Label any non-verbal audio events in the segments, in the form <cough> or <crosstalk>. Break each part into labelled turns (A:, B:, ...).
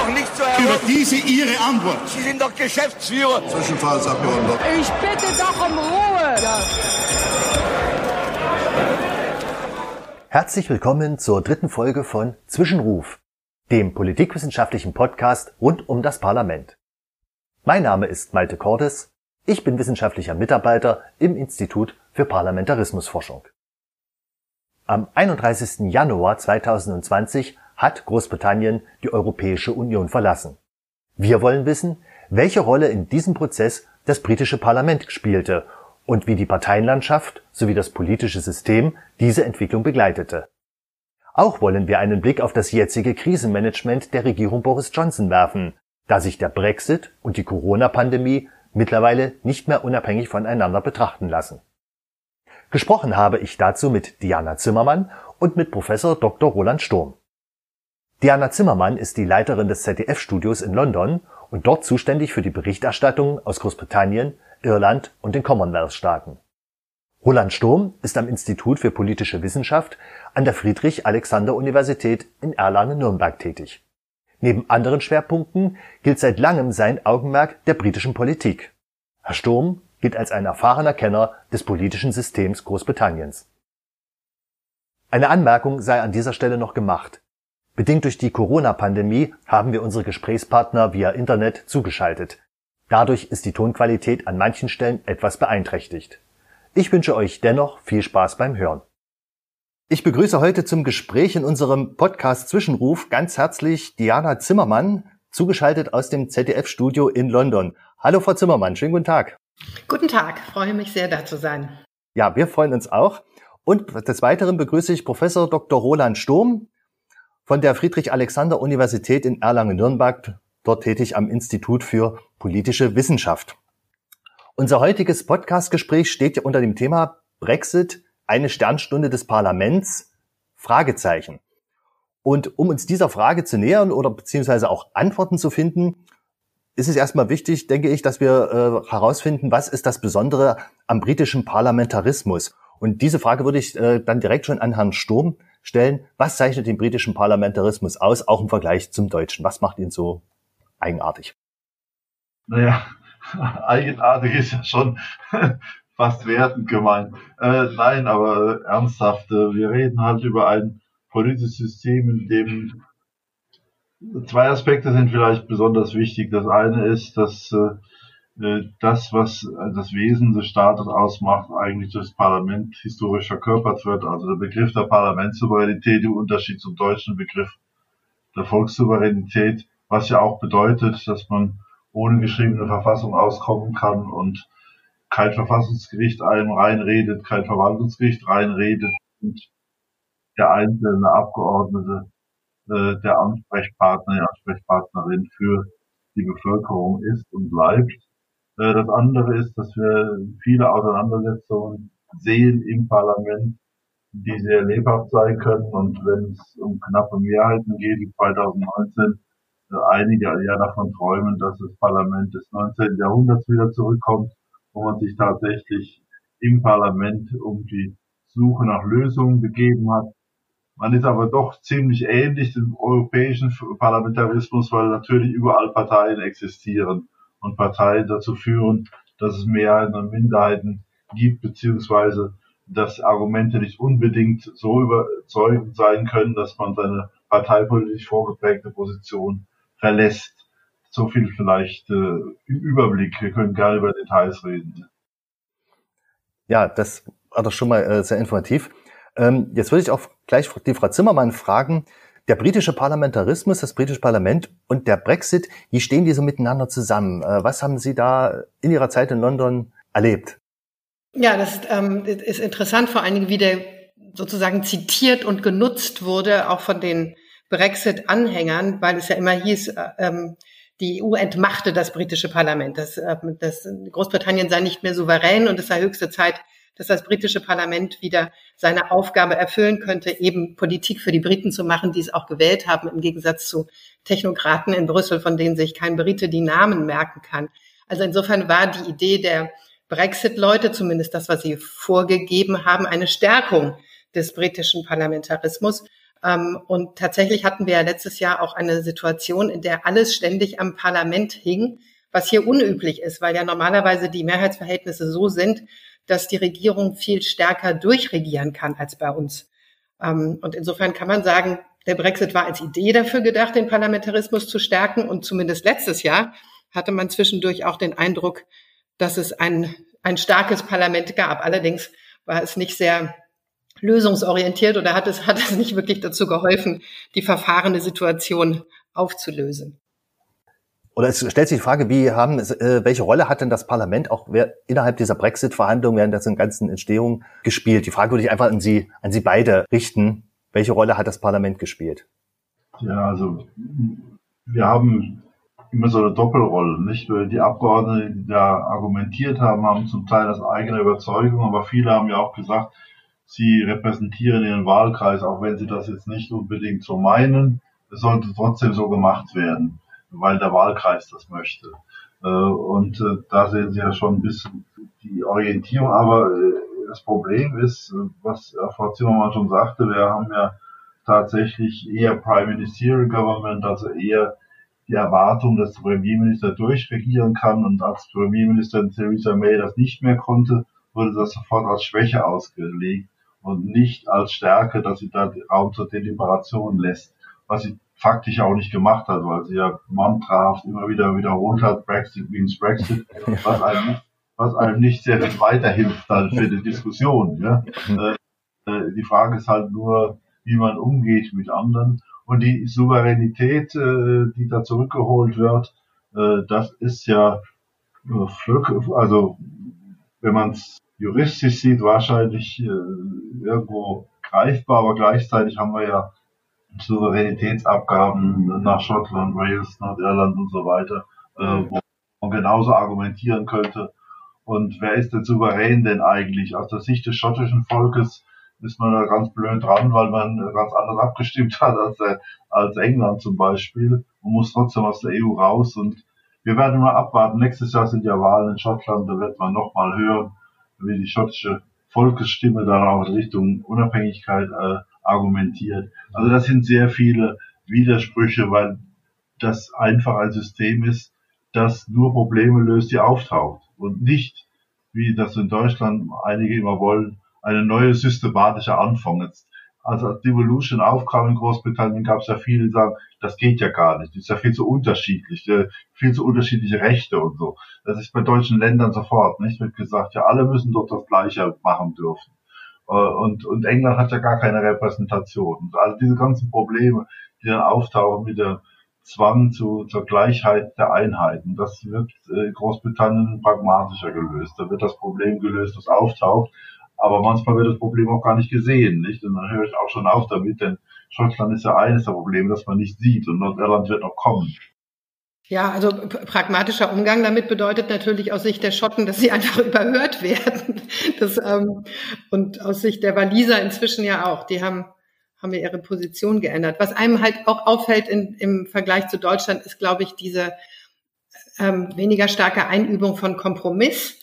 A: doch nicht so herum.
B: Über diese Ihre Antwort.
A: Sie sind doch Geschäftsführer.
C: Zwischenfallsabgeordneter.
D: Ich bitte doch um Ruhe. Ja.
E: Herzlich willkommen zur dritten Folge von Zwischenruf, dem politikwissenschaftlichen Podcast rund um das Parlament. Mein Name ist Malte Cordes. Ich bin wissenschaftlicher Mitarbeiter im Institut für Parlamentarismusforschung. Am 31. Januar 2020 hat Großbritannien die Europäische Union verlassen. Wir wollen wissen, welche Rolle in diesem Prozess das britische Parlament spielte und wie die Parteienlandschaft sowie das politische System diese Entwicklung begleitete. Auch wollen wir einen Blick auf das jetzige Krisenmanagement der Regierung Boris Johnson werfen, da sich der Brexit und die Corona-Pandemie mittlerweile nicht mehr unabhängig voneinander betrachten lassen. Gesprochen habe ich dazu mit Diana Zimmermann und mit Professor Dr. Roland Sturm. Diana Zimmermann ist die Leiterin des ZDF-Studios in London und dort zuständig für die Berichterstattung aus Großbritannien, Irland und den Commonwealth-Staaten. Roland Sturm ist am Institut für politische Wissenschaft an der Friedrich-Alexander-Universität in Erlangen-Nürnberg tätig. Neben anderen Schwerpunkten gilt seit langem sein Augenmerk der britischen Politik. Herr Sturm gilt als ein erfahrener Kenner des politischen Systems Großbritanniens. Eine Anmerkung sei an dieser Stelle noch gemacht. Bedingt durch die Corona-Pandemie haben wir unsere Gesprächspartner via Internet zugeschaltet. Dadurch ist die Tonqualität an manchen Stellen etwas beeinträchtigt. Ich wünsche euch dennoch viel Spaß beim Hören. Ich begrüße heute zum Gespräch in unserem Podcast Zwischenruf ganz herzlich Diana Zimmermann, zugeschaltet aus dem ZDF-Studio in London. Hallo Frau Zimmermann, schönen guten Tag.
F: Guten Tag, freue mich sehr, da zu sein.
E: Ja, wir freuen uns auch. Und des Weiteren begrüße ich Professor Dr. Roland Sturm von der Friedrich-Alexander-Universität in Erlangen-Nürnberg, dort tätig am Institut für politische Wissenschaft. Unser heutiges Podcastgespräch steht ja unter dem Thema Brexit, eine Sternstunde des Parlaments, Fragezeichen. Und um uns dieser Frage zu nähern oder beziehungsweise auch Antworten zu finden, ist es erstmal wichtig, denke ich, dass wir äh, herausfinden, was ist das Besondere am britischen Parlamentarismus. Und diese Frage würde ich äh, dann direkt schon an Herrn Sturm stellen. Was zeichnet den britischen Parlamentarismus aus, auch im Vergleich zum deutschen? Was macht ihn so eigenartig?
G: Naja, <laughs> eigenartig ist ja schon <laughs> fast wertend gemeint. Äh, nein, aber ernsthaft, äh, wir reden halt über ein politisches System, in dem zwei Aspekte sind vielleicht besonders wichtig. Das eine ist, dass äh das, was das Wesen des Staates ausmacht, eigentlich durch das Parlament historisch verkörpert wird. Also der Begriff der Parlamentssouveränität im Unterschied zum deutschen Begriff der Volkssouveränität, was ja auch bedeutet, dass man ohne geschriebene Verfassung auskommen kann und kein Verfassungsgericht einem reinredet, kein Verwaltungsgericht reinredet und der einzelne Abgeordnete äh, der Ansprechpartner, die Ansprechpartnerin für die Bevölkerung ist und bleibt. Äh, das andere ist, dass wir viele Auseinandersetzungen sehen im Parlament, die sehr lebhaft sein können und wenn es um knappe Mehrheiten geht, wie 2019, äh, einige ja davon träumen, dass das Parlament des 19. Jahrhunderts wieder zurückkommt, wo man sich tatsächlich im Parlament um die Suche nach Lösungen begeben hat, man ist aber doch ziemlich ähnlich dem europäischen Parlamentarismus, weil natürlich überall Parteien existieren und Parteien dazu führen, dass es Mehrheiten und Minderheiten gibt, beziehungsweise dass Argumente nicht unbedingt so überzeugend sein können, dass man seine parteipolitisch vorgeprägte Position verlässt. So viel vielleicht äh, im Überblick. Wir können gerne über Details reden.
E: Ja, das war doch schon mal äh, sehr informativ. Ähm, jetzt würde ich auch gleich die Frau Zimmermann fragen, der britische Parlamentarismus, das britische Parlament und der Brexit, wie stehen die so miteinander zusammen? Äh, was haben Sie da in Ihrer Zeit in London erlebt?
F: Ja, das ist, ähm, ist interessant, vor allen Dingen, wie der sozusagen zitiert und genutzt wurde, auch von den Brexit-Anhängern, weil es ja immer hieß, äh, ähm, die EU entmachte das britische Parlament. Das, äh, das Großbritannien sei nicht mehr souverän und es sei höchste Zeit, dass das britische Parlament wieder seine Aufgabe erfüllen könnte, eben Politik für die Briten zu machen, die es auch gewählt haben, im Gegensatz zu Technokraten in Brüssel, von denen sich kein Brite die Namen merken kann. Also insofern war die Idee der Brexit-Leute, zumindest das, was sie vorgegeben haben, eine Stärkung des britischen Parlamentarismus. Ähm, und tatsächlich hatten wir ja letztes Jahr auch eine Situation, in der alles ständig am Parlament hing, was hier unüblich ist, weil ja normalerweise die Mehrheitsverhältnisse so sind, dass die Regierung viel stärker durchregieren kann als bei uns. Ähm, und insofern kann man sagen, der Brexit war als Idee dafür gedacht, den Parlamentarismus zu stärken. Und zumindest letztes Jahr hatte man zwischendurch auch den Eindruck, dass es ein, ein starkes Parlament gab. Allerdings war es nicht sehr lösungsorientiert oder hat es, hat es nicht wirklich dazu geholfen, die verfahrene Situation aufzulösen.
E: Oder es stellt sich die Frage, wie haben, äh, welche Rolle hat denn das Parlament auch innerhalb dieser Brexit-Verhandlungen während der ganzen Entstehung gespielt? Die Frage würde ich einfach an Sie, an Sie beide richten. Welche Rolle hat das Parlament gespielt?
G: Ja, also wir haben immer so eine Doppelrolle, nicht? Die Abgeordneten, die da argumentiert haben, haben zum Teil das eigene Überzeugung, aber viele haben ja auch gesagt, sie repräsentieren ihren Wahlkreis, auch wenn sie das jetzt nicht unbedingt so meinen. Es sollte trotzdem so gemacht werden, weil der Wahlkreis das möchte. Äh, und äh, da sehen Sie ja schon ein bisschen die Orientierung. Aber äh, das Problem ist, was Frau Zimmermann schon sagte, wir haben ja tatsächlich eher Prime Ministerial Government, also eher die Erwartung, dass der Premierminister durchregieren kann und als Premierministerin Theresa May das nicht mehr konnte, wurde das sofort als Schwäche ausgelegt und nicht als Stärke, dass sie da Raum zur Deliberation lässt, was sie faktisch auch nicht gemacht hat, weil sie ja mantrahaft immer wieder wiederholt hat, Brexit means Brexit, <laughs> was einem, was einem nicht sehr viel weiterhilft dann für die Diskussion. Ja? Äh, äh, die Frage ist halt nur, wie man umgeht mit anderen. Und die Souveränität, äh, die da zurückgeholt wird, äh, das ist ja äh, also wenn man es juristisch sieht, wahrscheinlich äh, irgendwo greifbar, aber gleichzeitig haben wir ja Souveränitätsabgaben nach Schottland, Wales, Nordirland und so weiter, äh, wo man genauso argumentieren könnte. Und wer ist denn souverän denn eigentlich? Aus der Sicht des schottischen Volkes ist man da ganz blöd dran, weil man ganz anders abgestimmt <laughs> hat als, äh, als England zum Beispiel und muss trotzdem aus der EU raus. Und wir werden mal abwarten. Nächstes Jahr sind ja Wahlen in Schottland, da wird man nochmal hören, wie die schottische Volksstimme dann auch in Richtung Unabhängigkeit äh, argumentiert. Also das sind sehr viele Widersprüche, weil das einfach ein System ist, das nur Probleme löst, die auftaucht und nicht, wie das in Deutschland einige immer wollen, eine neue systematische Anfang. Jetzt als Devolution aufkam in Großbritannien, gab es ja viele, die sagen, das geht ja gar nicht, das ist ja viel zu unterschiedlich, äh, viel zu unterschiedliche Rechte und so. Das ist bei deutschen Ländern sofort, nicht? Wird gesagt, ja, alle müssen doch das Gleiche machen dürfen. Äh, und, und England hat ja gar keine Repräsentation. All diese ganzen Probleme, die dann auftauchen mit der Zwang zu, zur Gleichheit der Einheiten, das wird in äh, Großbritannien pragmatischer gelöst. Da wird das Problem gelöst, das auftaucht. Aber manchmal wird das Problem auch gar nicht gesehen, nicht? Und dann höre ich auch schon auf damit, denn Schottland ist ja eines der Probleme, das man nicht sieht und Nordirland wird noch kommen.
F: Ja, also pragmatischer Umgang damit bedeutet natürlich aus Sicht der Schotten, dass sie einfach <laughs> überhört werden. Das, ähm, und aus Sicht der Waliser inzwischen ja auch. Die haben, haben ja ihre Position geändert. Was einem halt auch auffällt in, im Vergleich zu Deutschland, ist, glaube ich, diese ähm, weniger starke Einübung von Kompromiss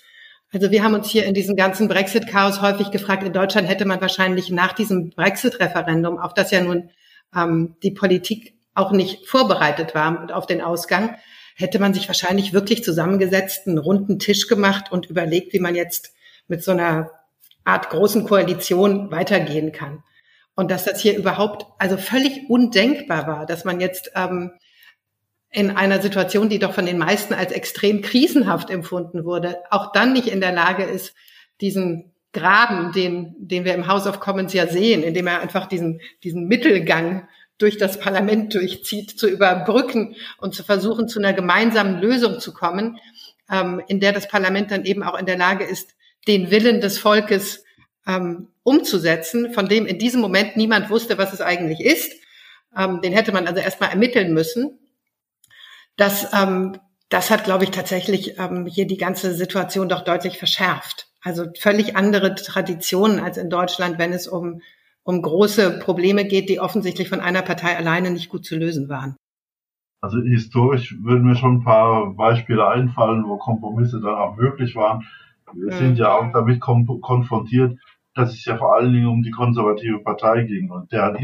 F: also wir haben uns hier in diesem ganzen Brexit-Chaos häufig gefragt, in Deutschland hätte man wahrscheinlich nach diesem Brexit-Referendum, auf das ja nun ähm, die Politik auch nicht vorbereitet war auf den Ausgang, hätte man sich wahrscheinlich wirklich zusammengesetzt, einen runden Tisch gemacht und überlegt, wie man jetzt mit so einer Art großen Koalition weitergehen kann. Und dass das hier überhaupt also völlig undenkbar war, dass man jetzt ähm, in einer Situation, die doch von den meisten als extrem krisenhaft empfunden wurde, auch dann nicht in der Lage ist, diesen Graben, den, den wir im House of Commons ja sehen, indem er einfach diesen, diesen Mittelgang durch das Parlament durchzieht, zu überbrücken und zu versuchen, zu einer gemeinsamen Lösung zu kommen, ähm, in der das Parlament dann eben auch in der Lage ist, den Willen des Volkes ähm, umzusetzen, von dem in diesem Moment niemand wusste, was es eigentlich ist. Ähm, den hätte man also erstmal ermitteln müssen. Das, das hat, glaube ich, tatsächlich hier die ganze Situation doch deutlich verschärft. Also völlig andere Traditionen als in Deutschland, wenn es um, um große Probleme geht, die offensichtlich von einer Partei alleine nicht gut zu lösen waren.
G: Also historisch würden mir schon ein paar Beispiele einfallen, wo Kompromisse dann auch möglich waren. Wir mhm. sind ja auch damit konfrontiert, dass es ja vor allen Dingen um die konservative Partei ging und deren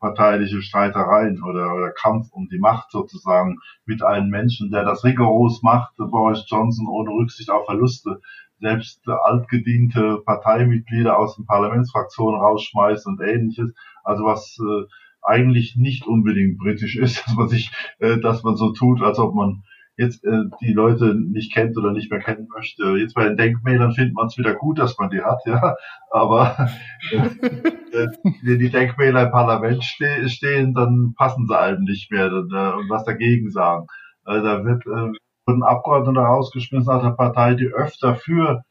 G: parteiliche Streitereien oder, oder Kampf um die Macht sozusagen mit einem Menschen, der das rigoros macht, Boris Johnson ohne Rücksicht auf Verluste, selbst altgediente Parteimitglieder aus den Parlamentsfraktionen rausschmeißt und ähnliches. Also was äh, eigentlich nicht unbedingt britisch ist, <laughs> dass man sich, äh, dass man so tut, als ob man jetzt äh, die Leute nicht kennt oder nicht mehr kennen möchte. Jetzt bei den Denkmälern findet man es wieder gut, dass man die hat, <laughs> ja. Aber äh, äh, wenn die Denkmäler im Parlament ste stehen, dann passen sie einem nicht mehr und, äh, und was dagegen sagen. Äh, da wird äh, wurden Abgeordnete rausgeschmissen aus der Partei, die öfter für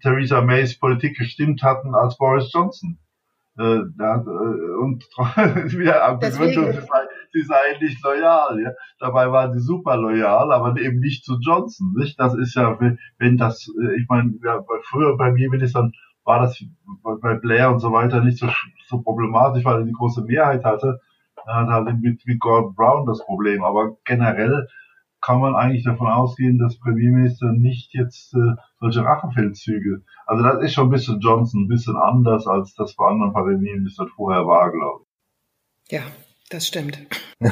G: Theresa Mays Politik gestimmt hatten als Boris Johnson. Äh, da, äh, und wieder Begründung, sie sei, sie sei nicht loyal. Ja? Dabei waren sie super loyal, aber eben nicht zu Johnson. Nicht? Das ist ja, wenn das, äh, ich meine, ja, früher bei mir Ministern war das bei Blair und so weiter nicht so, so problematisch, weil er die große Mehrheit hatte. Er hat halt mit, mit Gordon Brown das Problem. Aber generell kann man eigentlich davon ausgehen, dass Premierminister nicht jetzt äh, solche Rachefeldzüge. Also das ist schon ein bisschen Johnson, ein bisschen anders, als das bei anderen Premierministern vorher war, glaube
F: ich. Ja, das stimmt. <laughs>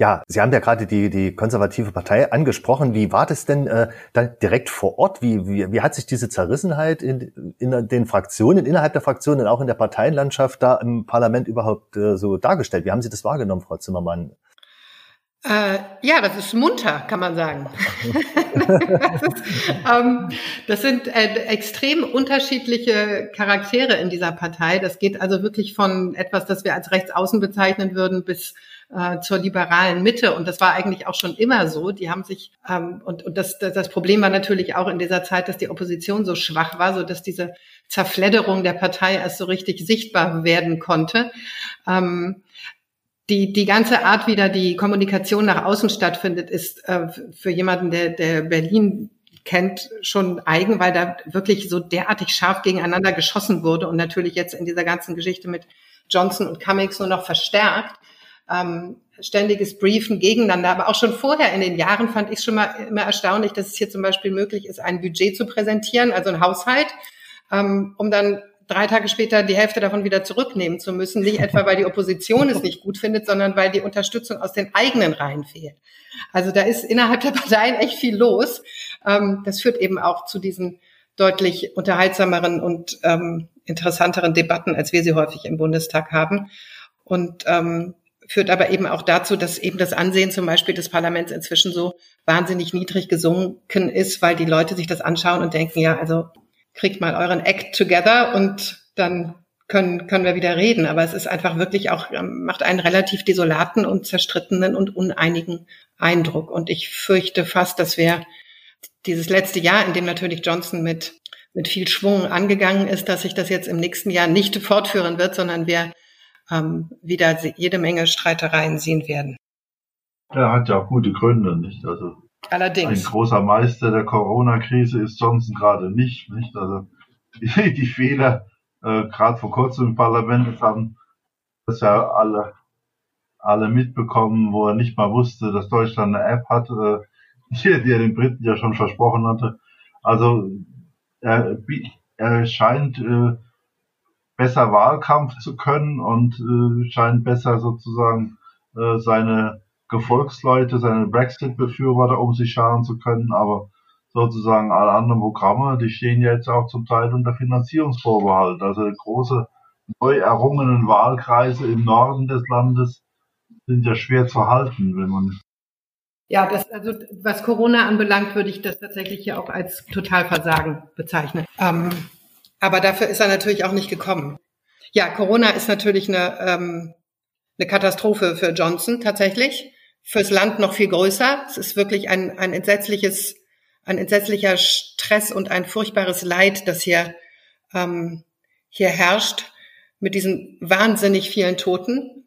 E: Ja, Sie haben ja gerade die, die konservative Partei angesprochen. Wie war das denn äh, dann direkt vor Ort? Wie, wie, wie hat sich diese Zerrissenheit in, in den Fraktionen, innerhalb der Fraktionen und auch in der Parteienlandschaft da im Parlament überhaupt äh, so dargestellt? Wie haben Sie das wahrgenommen, Frau Zimmermann?
F: Äh, ja, das ist munter, kann man sagen. <laughs> das, ist, ähm, das, sind äh, extrem unterschiedliche Charaktere in dieser Partei. Das geht also wirklich von etwas, das wir als Rechtsaußen bezeichnen würden, bis äh, zur liberalen Mitte. Und das war eigentlich auch schon immer so. Die haben sich, ähm, und, und das, das, das Problem war natürlich auch in dieser Zeit, dass die Opposition so schwach war, so dass diese Zerfledderung der Partei erst so richtig sichtbar werden konnte. Ähm, die, die ganze Art, wie da die Kommunikation nach außen stattfindet, ist äh, für jemanden, der, der Berlin kennt, schon eigen, weil da wirklich so derartig scharf gegeneinander geschossen wurde und natürlich jetzt in dieser ganzen Geschichte mit Johnson und Cummings nur noch verstärkt. Ähm, ständiges Briefen gegeneinander. Aber auch schon vorher in den Jahren fand ich schon mal immer erstaunlich, dass es hier zum Beispiel möglich ist, ein Budget zu präsentieren, also ein Haushalt, ähm, um dann drei Tage später die Hälfte davon wieder zurücknehmen zu müssen. Nicht etwa, weil die Opposition es nicht gut findet, sondern weil die Unterstützung aus den eigenen Reihen fehlt. Also da ist innerhalb der Parteien echt viel los. Ähm, das führt eben auch zu diesen deutlich unterhaltsameren und ähm, interessanteren Debatten, als wir sie häufig im Bundestag haben. Und ähm, führt aber eben auch dazu, dass eben das Ansehen zum Beispiel des Parlaments inzwischen so wahnsinnig niedrig gesunken ist, weil die Leute sich das anschauen und denken, ja, also kriegt mal euren Act together und dann können, können wir wieder reden. Aber es ist einfach wirklich auch, ähm, macht einen relativ desolaten und zerstrittenen und uneinigen Eindruck. Und ich fürchte fast, dass wir dieses letzte Jahr, in dem natürlich Johnson mit, mit viel Schwung angegangen ist, dass sich das jetzt im nächsten Jahr nicht fortführen wird, sondern wir ähm, wieder jede Menge Streitereien sehen werden.
G: Er hat ja auch gute Gründe, nicht? Also
F: Allerdings.
G: Ein großer Meister der Corona-Krise ist Johnson gerade nicht, nicht? Also <laughs> die, die Fehler, äh, gerade vor kurzem im Parlament, haben das ja alle, alle mitbekommen, wo er nicht mal wusste, dass Deutschland eine App hat, äh, <laughs> die, die er den Briten ja schon versprochen hatte. Also er, er scheint äh, besser Wahlkampf zu können und äh, scheint besser sozusagen äh, seine Gefolgsleute, seine Brexit-Befürworter um sich scharen zu können, aber sozusagen alle anderen Programme, die stehen ja jetzt auch zum Teil unter Finanzierungsvorbehalt. Also große neu errungenen Wahlkreise im Norden des Landes sind ja schwer zu halten, wenn man
F: ja, das, also was Corona anbelangt, würde ich das tatsächlich hier auch als Totalversagen bezeichnen. Ähm, aber dafür ist er natürlich auch nicht gekommen. Ja, Corona ist natürlich eine, ähm, eine Katastrophe für Johnson tatsächlich fürs Land noch viel größer. Es ist wirklich ein, ein entsetzliches, ein entsetzlicher Stress und ein furchtbares Leid, das hier, ähm, hier herrscht mit diesen wahnsinnig vielen Toten,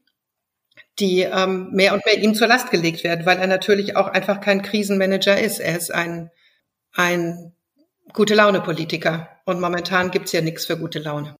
F: die ähm, mehr und mehr ihm zur Last gelegt werden, weil er natürlich auch einfach kein Krisenmanager ist. Er ist ein, ein gute Laune Politiker und momentan gibt's ja nichts für gute Laune.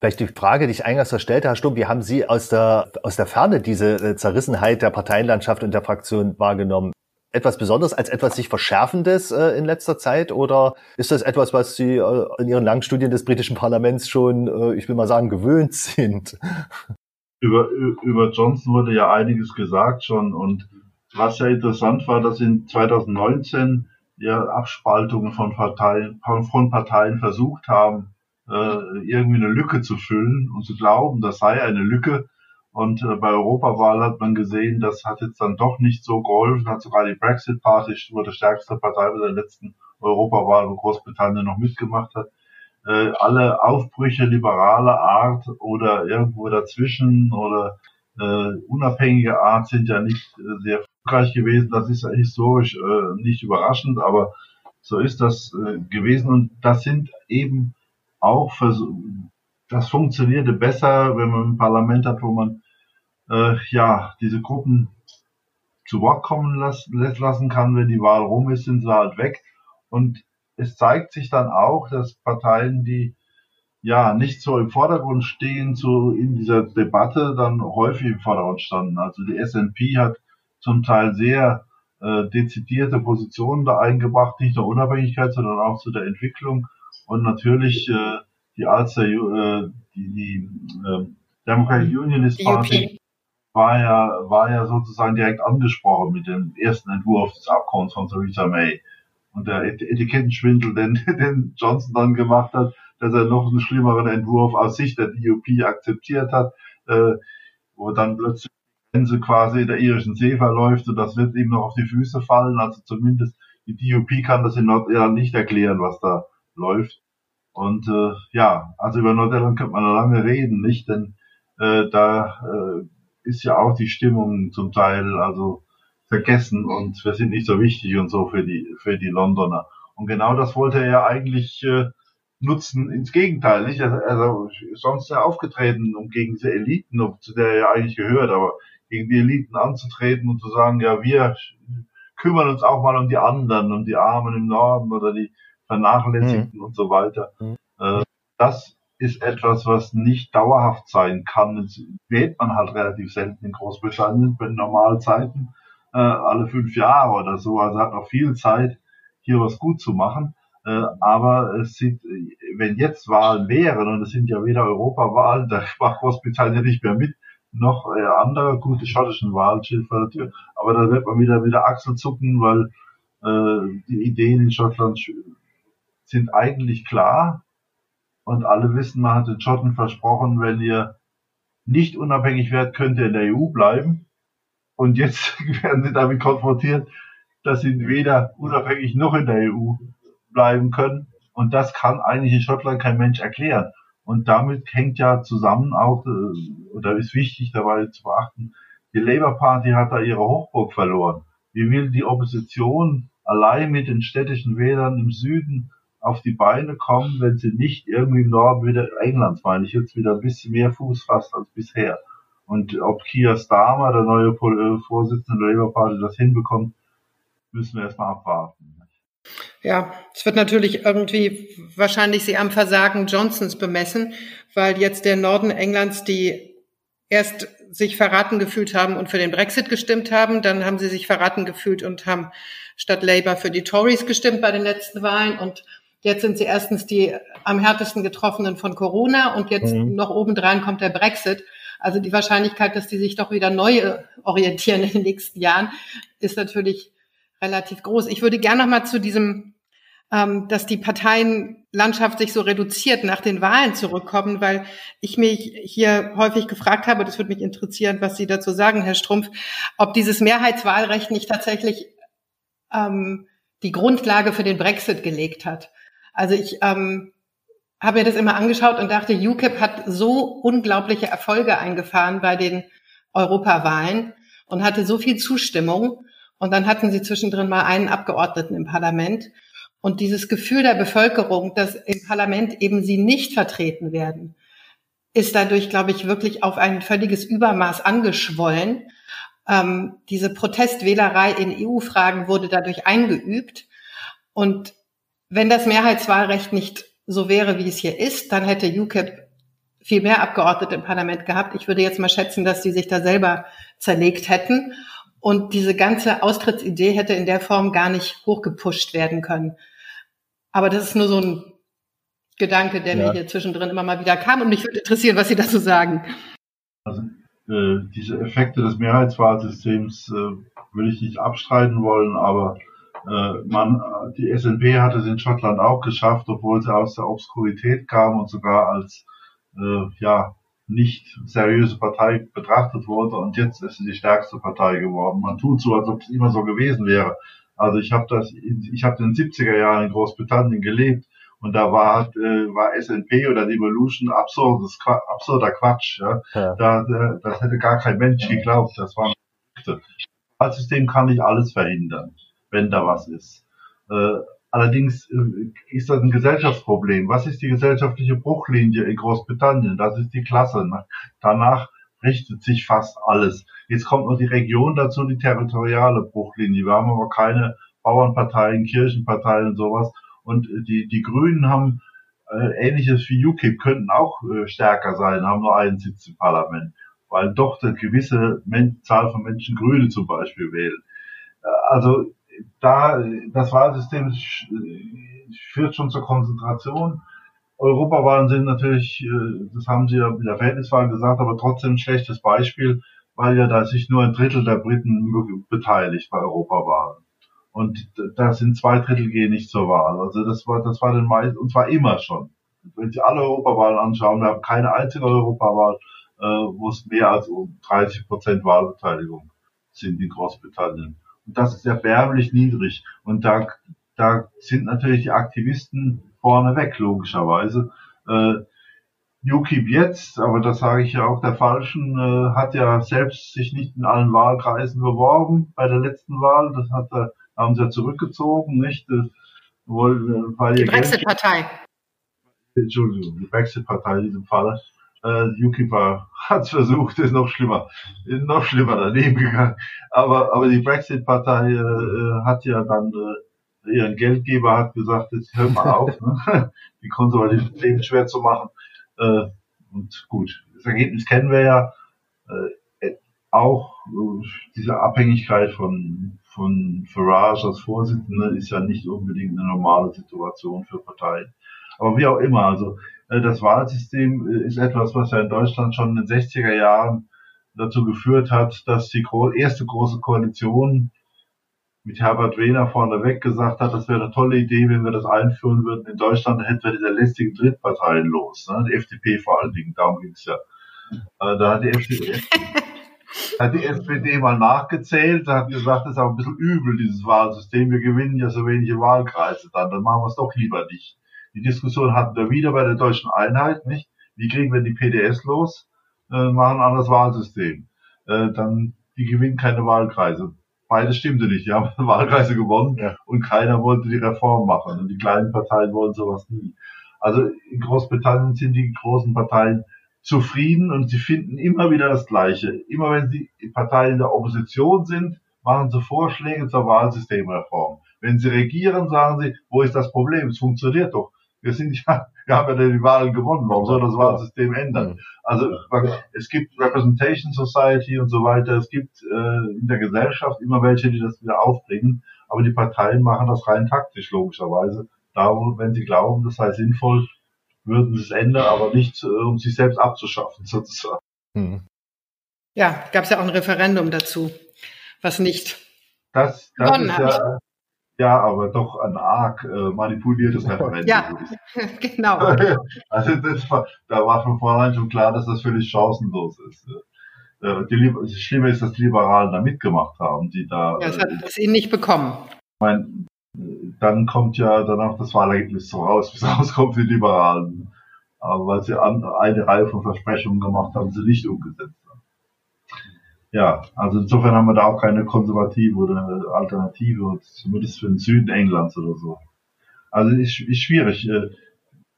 E: Vielleicht die Frage, die ich eingangs stellte, Herr Stumm, wie haben Sie aus der, aus der Ferne diese äh, Zerrissenheit der Parteienlandschaft und der Fraktion wahrgenommen? etwas Besonderes, als etwas sich Verschärfendes äh, in letzter Zeit? Oder ist das etwas, was Sie äh, in Ihren langen Studien des britischen Parlaments schon, ich will mal sagen, gewöhnt sind? <laughs>
G: Über, über Johnson wurde ja einiges gesagt schon. Und was ja interessant war, dass in 2019 ja Abspaltungen von Parteien, von Parteien versucht haben, irgendwie eine Lücke zu füllen und zu glauben, das sei eine Lücke. Und äh, bei Europawahl hat man gesehen, das hat jetzt dann doch nicht so geholfen, hat sogar die Brexit Party, wurde stärkste Partei bei der letzten Europawahl, wo Großbritannien noch mitgemacht hat. Äh, alle Aufbrüche liberaler Art oder irgendwo dazwischen oder äh, unabhängige Art sind ja nicht äh, sehr erfolgreich gewesen. Das ist ja historisch äh, nicht überraschend, aber so ist das äh, gewesen. Und das sind eben auch das funktionierte besser, wenn man ein Parlament hat, wo man äh, ja diese Gruppen zu Wort kommen las lassen kann. Wenn die Wahl rum ist, sind sie halt weg. Und es zeigt sich dann auch, dass Parteien, die ja nicht so im Vordergrund stehen, so in dieser Debatte dann häufig im Vordergrund standen. Also die SNP hat zum Teil sehr äh, dezidierte Positionen da eingebracht, nicht nur Unabhängigkeit, sondern auch zu der Entwicklung. Und natürlich äh, die Alster, äh, die, die äh, Democratic Unionist Party war ja, war ja sozusagen direkt angesprochen mit dem ersten Entwurf des Abkommens von Theresa May. Und der Etikettenschwindel, den, <laughs> den Johnson dann gemacht hat, dass er noch einen schlimmeren Entwurf aus Sicht der DUP akzeptiert hat, äh, wo dann plötzlich die Grenze quasi in der irischen See verläuft und das wird ihm noch auf die Füße fallen. Also zumindest die DUP kann das in Nordirland nicht erklären, was da läuft. Und äh, ja, also über Nordirland könnte man noch lange reden, nicht? Denn äh, da äh, ist ja auch die Stimmung zum Teil also vergessen und wir sind nicht so wichtig und so für die für die Londoner. Und genau das wollte er ja eigentlich äh, nutzen. Ins Gegenteil, nicht? Also, also sonst ja aufgetreten, um gegen diese Eliten, zu der er ja eigentlich gehört, aber gegen die Eliten anzutreten und zu sagen, ja, wir kümmern uns auch mal um die anderen, um die Armen im Norden oder die Vernachlässigten mhm. und so weiter. Mhm. Äh, das ist etwas, was nicht dauerhaft sein kann. Das wählt man halt relativ selten in Großbritannien bei normalen Zeiten, äh, alle fünf Jahre oder so. Also hat noch viel Zeit, hier was gut zu machen. Äh, aber es sieht, wenn jetzt Wahlen wären, und es sind ja weder Europawahlen, <laughs> da macht Großbritannien nicht mehr mit, noch äh, andere gute schottischen Wahlen steht vor der Tür. Aber da wird man wieder wieder Achselzucken, weil äh, die Ideen in Schottland sind eigentlich klar und alle wissen, man hat den Schotten versprochen, wenn ihr nicht unabhängig werdet, könnt ihr in der EU bleiben. Und jetzt <laughs> werden sie damit konfrontiert, dass sie weder unabhängig noch in der EU bleiben können. Und das kann eigentlich in Schottland kein Mensch erklären. Und damit hängt ja zusammen auch, äh, oder ist wichtig dabei zu beachten, die Labour Party hat da ihre Hochburg verloren. Wie will die Opposition allein mit den städtischen Wählern im Süden auf die Beine kommen, wenn sie nicht irgendwie im Norden wieder Englands, meine ich jetzt, wieder ein bisschen mehr Fuß fasst als bisher. Und ob Keir Starmer, der neue äh, Vorsitzende der Labour Party, das hinbekommt, müssen wir erstmal abwarten.
F: Ja, es wird natürlich irgendwie wahrscheinlich sie am Versagen Johnsons bemessen, weil jetzt der Norden Englands, die erst sich verraten gefühlt haben und für den Brexit gestimmt haben, dann haben sie sich verraten gefühlt und haben statt Labour für die Tories gestimmt bei den letzten Wahlen und Jetzt sind sie erstens die am härtesten getroffenen von Corona und jetzt mhm. noch obendrein kommt der Brexit. Also die Wahrscheinlichkeit, dass die sich doch wieder neu äh, orientieren in den nächsten Jahren, ist natürlich relativ groß. Ich würde gerne noch mal zu diesem, ähm, dass die Parteienlandschaft sich so reduziert nach den Wahlen zurückkommen, weil ich mich hier häufig gefragt habe, das würde mich interessieren, was Sie dazu sagen, Herr Strumpf, ob dieses Mehrheitswahlrecht nicht tatsächlich ähm, die Grundlage für den Brexit gelegt hat. Also ich ähm, habe mir das immer angeschaut und dachte, UKIP hat so unglaubliche Erfolge eingefahren bei den Europawahlen und hatte so viel Zustimmung. Und dann hatten sie zwischendrin mal einen Abgeordneten im Parlament. Und dieses Gefühl der Bevölkerung, dass im Parlament eben sie nicht vertreten werden, ist dadurch, glaube ich, wirklich auf ein völliges Übermaß angeschwollen. Ähm, diese Protestwählerei in EU-Fragen wurde dadurch eingeübt. Und wenn das Mehrheitswahlrecht nicht so wäre, wie es hier ist, dann hätte UKIP viel mehr Abgeordnete im Parlament gehabt. Ich würde jetzt mal schätzen, dass sie sich da selber zerlegt hätten. Und diese ganze Austrittsidee hätte in der Form gar nicht hochgepusht werden können. Aber das ist nur so ein Gedanke, der ja. mir hier zwischendrin immer mal wieder kam und mich würde interessieren, was Sie dazu sagen.
G: Also äh, diese Effekte des Mehrheitswahlsystems äh, würde ich nicht abstreiten wollen, aber äh, man, die SNP hat es in Schottland auch geschafft, obwohl sie aus der Obskurität kam und sogar als äh, ja nicht seriöse Partei betrachtet wurde und jetzt ist sie die stärkste Partei geworden. Man tut so, als ob es immer so gewesen wäre. Also ich habe das, ich habe in den 70er Jahren in Großbritannien gelebt und da war äh, war SNP oder Devolution absurdes, absurder Quatsch. Ja. ja. Da, da, das hätte gar kein Mensch geglaubt. Das war ein Als System kann nicht alles verhindern, wenn da was ist. Äh, Allerdings äh, ist das ein Gesellschaftsproblem. Was ist die gesellschaftliche Bruchlinie in Großbritannien? Das ist die Klasse. Danach richtet sich fast alles. Jetzt kommt noch die Region dazu, die territoriale Bruchlinie. Wir haben aber keine Bauernparteien, Kirchenparteien und sowas. Und die, die Grünen haben äh, ähnliches wie UKIP, könnten auch äh, stärker sein, haben nur einen Sitz im Parlament, weil doch eine gewisse Men Zahl von Menschen Grüne zum Beispiel wählen. Äh, also da, das Wahlsystem führt schon zur Konzentration. Europawahlen sind natürlich, äh, das haben Sie ja mit der Verhältniswahl gesagt, aber trotzdem ein schlechtes Beispiel, weil ja da sich nur ein Drittel der Briten beteiligt bei Europawahlen. Und da sind zwei Drittel gehen nicht zur Wahl. Also das war, das war den meisten, und zwar immer schon. Wenn Sie alle Europawahlen anschauen, wir haben keine einzige Europawahl, äh, wo es mehr als um 30 Prozent Wahlbeteiligung sind in Großbritannien. Und das ist erbärmlich niedrig. Und da, da sind natürlich die Aktivisten vorne weg, logischerweise. Äh, UKIP jetzt, aber das sage ich ja auch der Falschen, äh, hat ja selbst sich nicht in allen Wahlkreisen beworben bei der letzten Wahl. Das hat, äh, haben sie ja zurückgezogen, nicht? Äh,
F: äh, weil die Brexit-Partei.
G: Entschuldigung, die Brexit-Partei in diesem Fall äh, UKIP hat versucht, ist noch schlimmer, ist noch schlimmer daneben gegangen. Aber, aber die Brexit-Partei äh, äh, hat ja dann äh, ihren Geldgeber hat gesagt, jetzt hör mal auf, ne? <laughs> die konservativen Leben schwer zu machen. Äh, und gut, das Ergebnis kennen wir ja. Äh, auch äh, diese Abhängigkeit von, von Farage als Vorsitzender ist ja nicht unbedingt eine normale Situation für Parteien. Aber wie auch immer, also äh, das Wahlsystem äh, ist etwas, was ja in Deutschland schon in den 60er Jahren dazu geführt hat, dass die erste große Koalition mit Herbert Wehner vorneweg gesagt hat, das wäre eine tolle Idee, wenn wir das einführen würden. In Deutschland hätten wir diese lästigen Drittparteien los, ne? die FDP vor allen Dingen, darum ging es ja. Äh, da hat die, FDP, <laughs> hat die SPD mal nachgezählt, hat gesagt, das ist aber ein bisschen übel, dieses Wahlsystem, wir gewinnen ja so wenige Wahlkreise dann, dann machen wir es doch lieber nicht. Die Diskussion hatten wir wieder bei der deutschen Einheit, nicht? Wie kriegen wir die PDS los? Äh, machen ein anderes Wahlsystem. Äh, dann, die gewinnen keine Wahlkreise. Beides stimmte nicht. Die haben <laughs> Wahlkreise gewonnen ja. und keiner wollte die Reform machen. Und die kleinen Parteien wollen sowas nie. Also in Großbritannien sind die großen Parteien zufrieden und sie finden immer wieder das Gleiche. Immer wenn die Parteien der Opposition sind, machen sie Vorschläge zur Wahlsystemreform. Wenn sie regieren, sagen sie, wo ist das Problem? Es funktioniert doch wir sind ja, wir haben ja die Wahlen gewonnen, warum soll das Wahlsystem ändern? Also es gibt Representation Society und so weiter, es gibt äh, in der Gesellschaft immer welche, die das wieder aufbringen, aber die Parteien machen das rein taktisch, logischerweise. Da, wenn sie glauben, das sei sinnvoll, würden sie es ändern, aber nicht, äh, um sich selbst abzuschaffen, <laughs> sozusagen. Hm.
F: Ja, gab es ja auch ein Referendum dazu, was nicht
G: das, das ist ja, ja, aber doch ein arg äh, manipuliertes Referendum.
F: Ja, <laughs> genau. <laughs>
G: also das war, da war von vornherein schon klar, dass das völlig chancenlos ist. Äh, die, das Schlimme ist, dass die Liberalen da mitgemacht haben, die da.
F: Ja, das hat das ihnen nicht bekommen.
G: Ich mein, dann kommt ja dann auch das Wahlergebnis so raus, <laughs> wie es rauskommt, die Liberalen. Aber weil sie an, eine Reihe von Versprechungen gemacht haben, sie nicht umgesetzt ja, also insofern haben wir da auch keine konservative oder Alternative, zumindest für den Süden Englands oder so. Also ist, ist schwierig. Äh,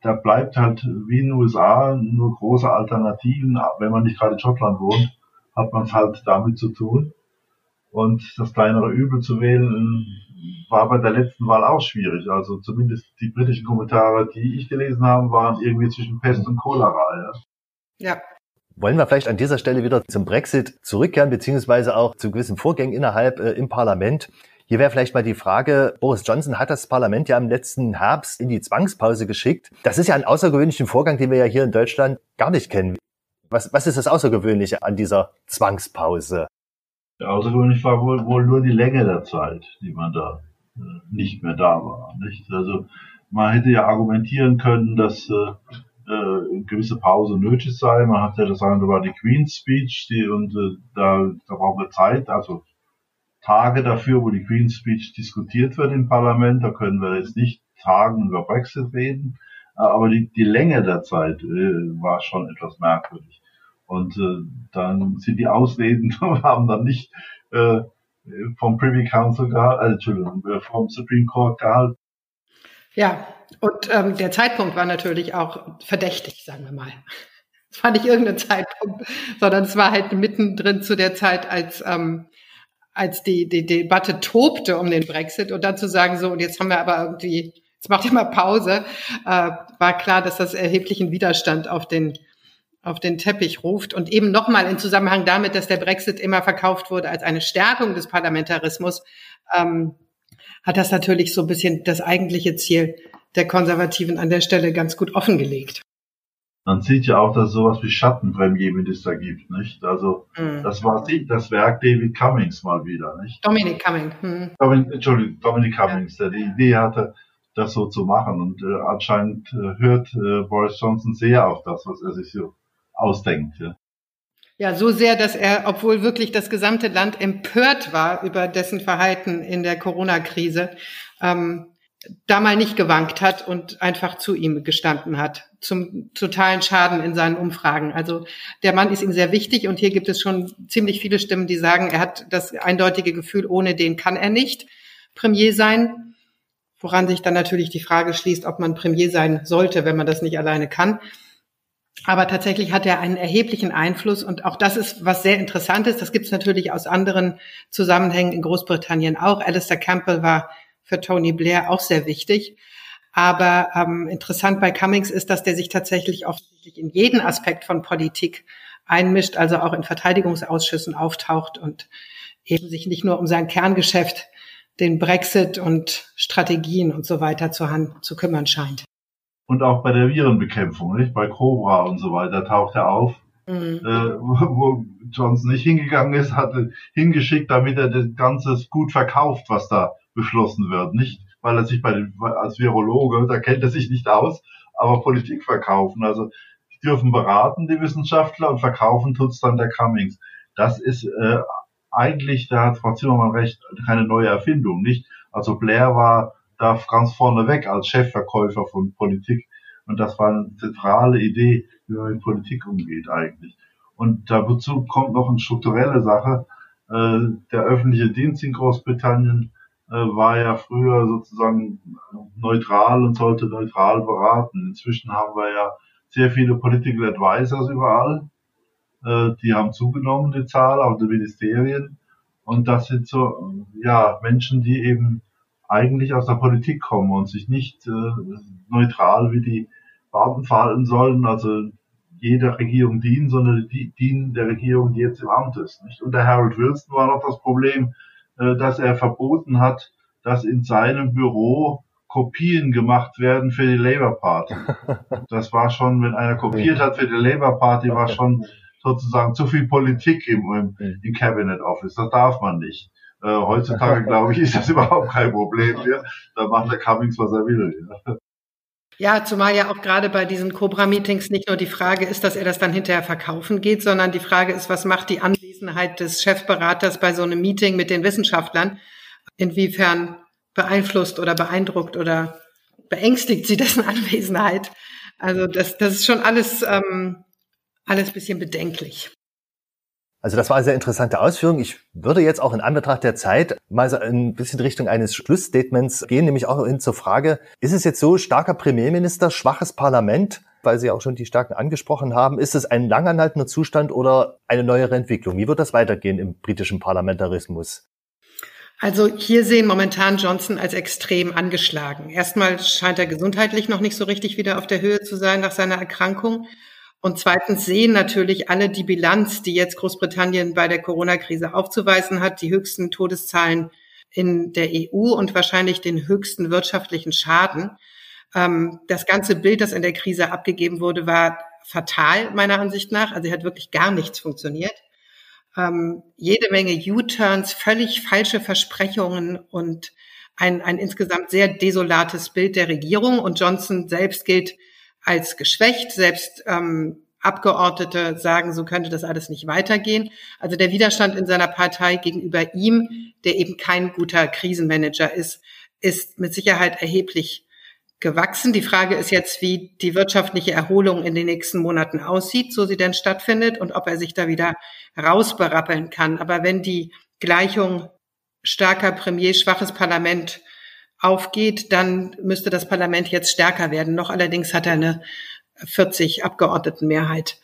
G: da bleibt halt wie in den USA nur große Alternativen. Wenn man nicht gerade in Schottland wohnt, hat man es halt damit zu tun. Und das kleinere Übel zu wählen war bei der letzten Wahl auch schwierig. Also zumindest die britischen Kommentare, die ich gelesen habe, waren irgendwie zwischen Pest und Cholera.
F: Ja. ja.
E: Wollen wir vielleicht an dieser Stelle wieder zum Brexit zurückkehren, beziehungsweise auch zu gewissen Vorgängen innerhalb äh, im Parlament. Hier wäre vielleicht mal die Frage, Boris Johnson hat das Parlament ja im letzten Herbst in die Zwangspause geschickt. Das ist ja ein außergewöhnlicher Vorgang, den wir ja hier in Deutschland gar nicht kennen. Was, was ist das Außergewöhnliche an dieser Zwangspause?
G: Außergewöhnlich war wohl, wohl nur die Länge der Zeit, die man da äh, nicht mehr da war. Nicht? Also man hätte ja argumentieren können, dass äh, äh, eine gewisse Pause nötig sei. Man hat ja das da war die Queen's Speech, die, und äh, da, da brauchen wir Zeit, also Tage dafür, wo die Queen's Speech diskutiert wird im Parlament. Da können wir jetzt nicht Tagen über Brexit reden. Äh, aber die, die Länge der Zeit äh, war schon etwas merkwürdig. Und äh, dann sind die Ausreden <laughs> haben dann nicht äh, vom Privy Council gehalten, äh, Entschuldigung, äh, vom Supreme Court gehalten.
F: Ja, und ähm, der Zeitpunkt war natürlich auch verdächtig, sagen wir mal. <laughs> Es war nicht irgendein Zeitpunkt, sondern es war halt mittendrin zu der Zeit, als ähm, als die, die Debatte tobte um den Brexit und dann zu sagen, so, und jetzt haben wir aber irgendwie, jetzt macht ihr mal Pause, äh, war klar, dass das erheblichen Widerstand auf den, auf den Teppich ruft. Und eben nochmal in Zusammenhang damit, dass der Brexit immer verkauft wurde als eine Stärkung des Parlamentarismus, ähm, hat das natürlich so ein bisschen das eigentliche Ziel der Konservativen an der Stelle ganz gut offengelegt
G: man sieht ja auch, dass es sowas wie Schattenpremierminister gibt, nicht? Also mhm. das war das Werk David Cummings mal wieder, nicht?
F: Dominic Cummings. Mhm.
G: Domin, Entschuldigung, Dominic Cummings, ja. der die Idee hatte, das so zu machen. Und äh, anscheinend äh, hört äh, Boris Johnson sehr auf das, was er sich so ausdenkt. Ja.
F: Ja, so sehr, dass er, obwohl wirklich das gesamte Land empört war über dessen Verhalten in der Corona-Krise, ähm, da mal nicht gewankt hat und einfach zu ihm gestanden hat, zum totalen Schaden in seinen Umfragen. Also der Mann ist ihm sehr wichtig und hier gibt es schon ziemlich viele Stimmen, die sagen, er hat das eindeutige Gefühl, ohne den kann er nicht Premier sein. Woran sich dann natürlich die Frage schließt, ob man Premier sein sollte, wenn man das nicht alleine kann. Aber tatsächlich hat er einen erheblichen Einfluss und auch das ist was sehr Interessantes. Das gibt es natürlich aus anderen Zusammenhängen in Großbritannien auch. Alistair Campbell war für Tony Blair auch sehr wichtig. Aber ähm, interessant bei Cummings ist, dass der sich tatsächlich offensichtlich in jeden Aspekt von Politik einmischt, also auch in Verteidigungsausschüssen auftaucht und eben sich nicht nur um sein Kerngeschäft, den Brexit und Strategien und so weiter zu, zu kümmern scheint.
G: Und auch bei der Virenbekämpfung, nicht? Bei Cobra und so weiter taucht er auf. Mhm. Äh, <laughs> wo, Johnson nicht hingegangen ist, hatte hingeschickt, damit er das Ganze gut verkauft, was da beschlossen wird. Nicht, weil er sich bei den, als Virologe, da kennt er sich nicht aus, aber Politik verkaufen. Also die dürfen beraten, die Wissenschaftler, und verkaufen tut's dann der Cummings. Das ist äh, eigentlich, da hat Frau Zimmermann recht, keine neue Erfindung, nicht? Also Blair war da ganz vorne weg als Chefverkäufer von Politik. Und das war eine zentrale Idee, wie man mit Politik umgeht eigentlich. Und dazu kommt noch eine strukturelle Sache. Äh, der öffentliche Dienst in Großbritannien äh, war ja früher sozusagen neutral und sollte neutral beraten. Inzwischen haben wir ja sehr viele Political Advisors überall. Äh, die haben zugenommen, die Zahl, auch die Ministerien. Und das sind so, ja, Menschen, die eben eigentlich aus der Politik kommen und sich nicht äh, neutral wie die Beamten verhalten sollen, also jeder Regierung dienen, sondern die dienen der Regierung, die jetzt im Amt ist. Nicht? Und der Harold Wilson war noch das Problem, äh, dass er verboten hat, dass in seinem Büro Kopien gemacht werden für die Labour Party. <laughs> Das war schon, wenn einer kopiert hat für die Labour Party, war <laughs> schon sozusagen zu viel Politik im, im, im Cabinet Office. Das darf man nicht. Äh, heutzutage, glaube ich, ist das überhaupt kein Problem mehr. Da macht der Cummings, was er will.
F: Ja. Ja, zumal ja auch gerade bei diesen Cobra-Meetings nicht nur die Frage ist, dass er das dann hinterher verkaufen geht, sondern die Frage ist, was macht die Anwesenheit des Chefberaters bei so einem Meeting mit den Wissenschaftlern? Inwiefern beeinflusst oder beeindruckt oder beängstigt sie dessen Anwesenheit? Also das, das ist schon alles, ähm, alles bisschen bedenklich.
E: Also das war eine sehr interessante Ausführung. Ich würde jetzt auch in Anbetracht der Zeit mal so ein bisschen Richtung eines Schlussstatements gehen, nämlich auch hin zur Frage, ist es jetzt so starker Premierminister, schwaches Parlament, weil Sie auch schon die Stärken angesprochen haben, ist es ein langanhaltender Zustand oder eine neuere Entwicklung? Wie wird das weitergehen im britischen Parlamentarismus?
F: Also hier sehen momentan Johnson als extrem angeschlagen. Erstmal scheint er gesundheitlich noch nicht so richtig wieder auf der Höhe zu sein nach seiner Erkrankung. Und zweitens sehen natürlich alle die Bilanz, die jetzt Großbritannien bei der Corona-Krise aufzuweisen hat, die höchsten Todeszahlen in der EU und wahrscheinlich den höchsten wirtschaftlichen Schaden. Ähm, das ganze Bild, das in der Krise abgegeben wurde, war fatal meiner Ansicht nach. Also hat wirklich gar nichts funktioniert. Ähm, jede Menge U-Turns, völlig falsche Versprechungen und ein, ein insgesamt sehr desolates Bild der Regierung. Und Johnson selbst gilt als geschwächt. Selbst ähm, Abgeordnete sagen, so könnte das alles nicht weitergehen. Also der Widerstand in seiner Partei gegenüber ihm, der eben kein guter Krisenmanager ist, ist mit Sicherheit erheblich gewachsen. Die Frage ist jetzt, wie die wirtschaftliche Erholung in den nächsten Monaten aussieht, so sie denn stattfindet und ob er sich da wieder rausberappeln kann. Aber wenn die Gleichung starker Premier, schwaches Parlament aufgeht, dann müsste das Parlament jetzt stärker werden. Noch allerdings hat er eine 40 Abgeordnetenmehrheit.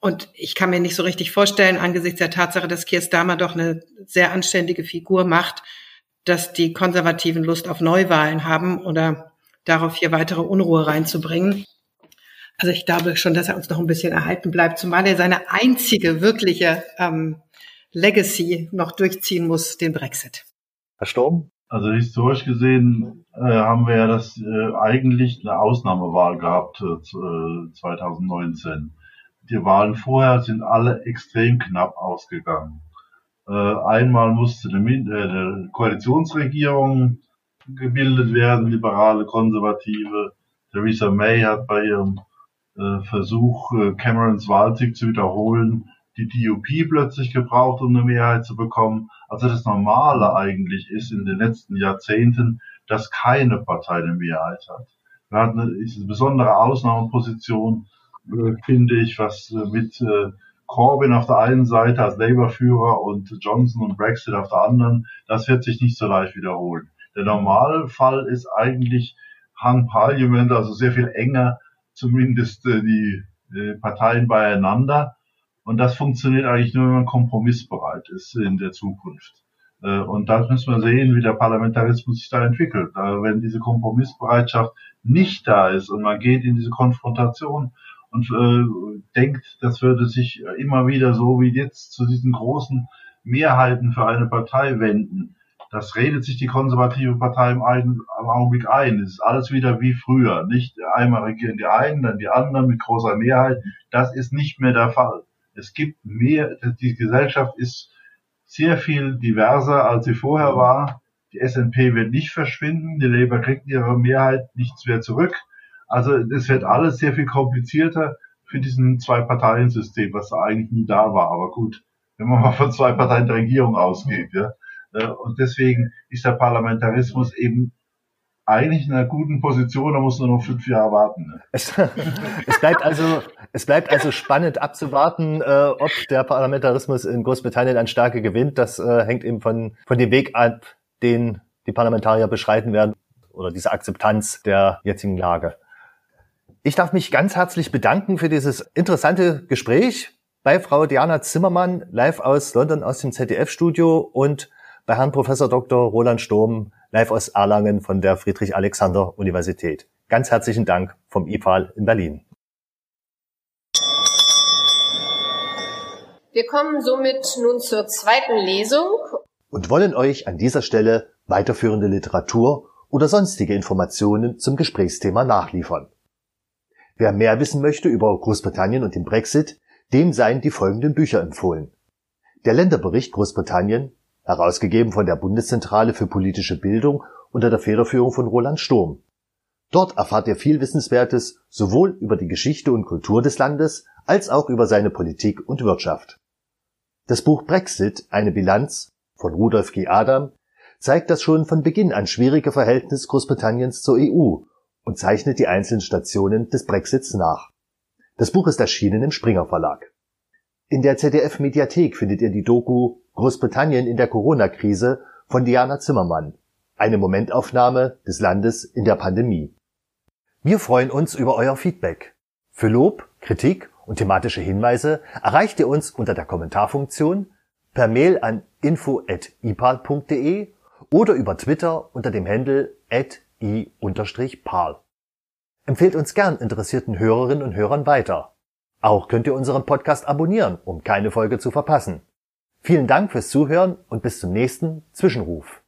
F: Und ich kann mir nicht so richtig vorstellen, angesichts der Tatsache, dass Keir Starmer doch eine sehr anständige Figur macht, dass die Konservativen Lust auf Neuwahlen haben oder darauf hier weitere Unruhe reinzubringen. Also ich glaube schon, dass er uns noch ein bisschen erhalten bleibt, zumal er seine einzige wirkliche ähm, Legacy noch durchziehen muss, den Brexit.
E: Herr Sturm?
G: Also historisch gesehen äh, haben wir ja das äh, eigentlich eine Ausnahmewahl gehabt äh, 2019. Die Wahlen vorher sind alle extrem knapp ausgegangen. Äh, einmal musste eine, äh, eine Koalitionsregierung gebildet werden, liberale, konservative. Theresa May hat bei ihrem äh, Versuch, äh, Camerons Wahlsieg zu wiederholen, die DUP plötzlich gebraucht, um eine Mehrheit zu bekommen. Also das Normale eigentlich ist in den letzten Jahrzehnten, dass keine Partei eine Mehrheit hat. Wir hatten eine, besondere Ausnahmeposition, äh, finde ich, was äh, mit äh, Corbyn auf der einen Seite als Labour-Führer und Johnson und Brexit auf der anderen, das wird sich nicht so leicht wiederholen. Der Normalfall ist eigentlich Hung Parliament, also sehr viel enger zumindest die Parteien beieinander. Und das funktioniert eigentlich nur, wenn man kompromissbereit ist in der Zukunft. Äh, und da müssen wir sehen, wie der Parlamentarismus sich da entwickelt. Wenn diese Kompromissbereitschaft nicht da ist und man geht in diese Konfrontation und äh, denkt, das würde sich immer wieder so wie jetzt zu diesen großen Mehrheiten für eine Partei wenden, das redet sich die konservative Partei im, im Augenblick ein. Es ist alles wieder wie früher. Nicht einmal regieren die einen, dann die anderen mit großer Mehrheit. Das ist nicht mehr der Fall. Es gibt mehr, die Gesellschaft ist sehr viel diverser, als sie vorher war. Die SNP wird nicht verschwinden, die Labour kriegt ihre Mehrheit nichts mehr zurück. Also es wird alles sehr viel komplizierter für diesen Zwei-Parteien-System, was eigentlich nie da war. Aber gut, wenn man mal von zwei Parteien der Regierung ausgeht, ja. Äh, und deswegen ist der Parlamentarismus eben eigentlich in einer guten Position, da muss nur noch fünf Jahre warten. Ne?
E: Es, <laughs> es, bleibt also, es bleibt also spannend abzuwarten, äh, ob der Parlamentarismus in Großbritannien an Stärke gewinnt. Das äh, hängt eben von, von dem Weg ab, den die Parlamentarier beschreiten werden oder diese Akzeptanz der jetzigen Lage. Ich darf mich ganz herzlich bedanken für dieses interessante Gespräch bei Frau Diana Zimmermann live aus London aus dem ZDF-Studio und bei Herrn Professor Dr. Roland Sturm, live aus Erlangen von der Friedrich-Alexander-Universität. Ganz herzlichen Dank vom IFAL in Berlin.
A: Wir kommen somit nun zur zweiten Lesung.
E: Und wollen euch an dieser Stelle weiterführende Literatur oder sonstige Informationen zum Gesprächsthema nachliefern. Wer mehr wissen möchte über Großbritannien und den Brexit, dem seien die folgenden Bücher empfohlen. Der Länderbericht Großbritannien herausgegeben von der Bundeszentrale für politische Bildung unter der Federführung von Roland Sturm. Dort erfahrt ihr viel Wissenswertes sowohl über die Geschichte und Kultur des Landes als auch über seine Politik und Wirtschaft. Das Buch Brexit, eine Bilanz von Rudolf G. Adam, zeigt das schon von Beginn an schwierige Verhältnis Großbritanniens zur EU und zeichnet die einzelnen Stationen des Brexits nach. Das Buch ist erschienen im Springer Verlag. In der ZDF Mediathek findet ihr die Doku Großbritannien in der Corona-Krise von Diana Zimmermann. Eine Momentaufnahme des Landes in der Pandemie. Wir freuen uns über euer Feedback. Für Lob, Kritik und thematische Hinweise erreicht ihr uns unter der Kommentarfunktion, per Mail an info@ipal.de oder über Twitter unter dem Handle i-pal. Empfehlt uns gern interessierten Hörerinnen und Hörern weiter. Auch könnt ihr unseren Podcast abonnieren, um keine Folge zu verpassen. Vielen Dank fürs Zuhören und bis zum nächsten Zwischenruf.